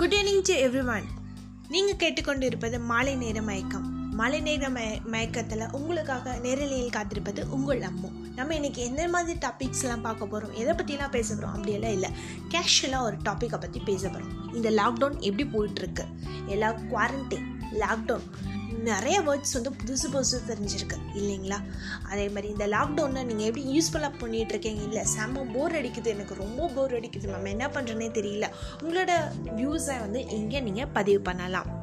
Good evening to everyone நீங்கள் கேட்டுக்கொண்டு இருப்பது மாலை நேர மயக்கம். மாலை நேர மய மயக்கத்தில் உங்களுக்காக நேரலையில் காத்திருப்பது உங்கள் அம்மு. நம்ம இன்றைக்கி எந்த மாதிரி டாபிக்ஸ்லாம் பார்க்க போகிறோம் எதை பற்றிலாம் பேச போகிறோம் அப்படியெல்லாம் இல்லை. கேஷுவலாக ஒரு டாப்பிக்கை பற்றி பேச போகிறோம் இந்த லாக்டவுன் எப்படி போயிட்டுருக்கு எல்லா குவாரண்டைன் லாக்டவுன் நிறைய வேர்ட்ஸ் வந்து புதுசு புதுசு தெரிஞ்சிருக்கு இல்லைங்களா? அதே மாதிரி இந்த லாக்டவுனில் நீங்கள் எப்படி யூஸ்ஃபுல்லாக பண்ணிகிட்டு இருக்கீங்க இல்லை செம்ம போர் அடிக்குது. எனக்கு ரொம்ப போர் அடிக்குது. மேம் என்ன பண்ணுறேனே தெரியல. உங்களோட வியூஸை வந்து இங்கே நீங்கள் பதிவு பண்ணலாம்?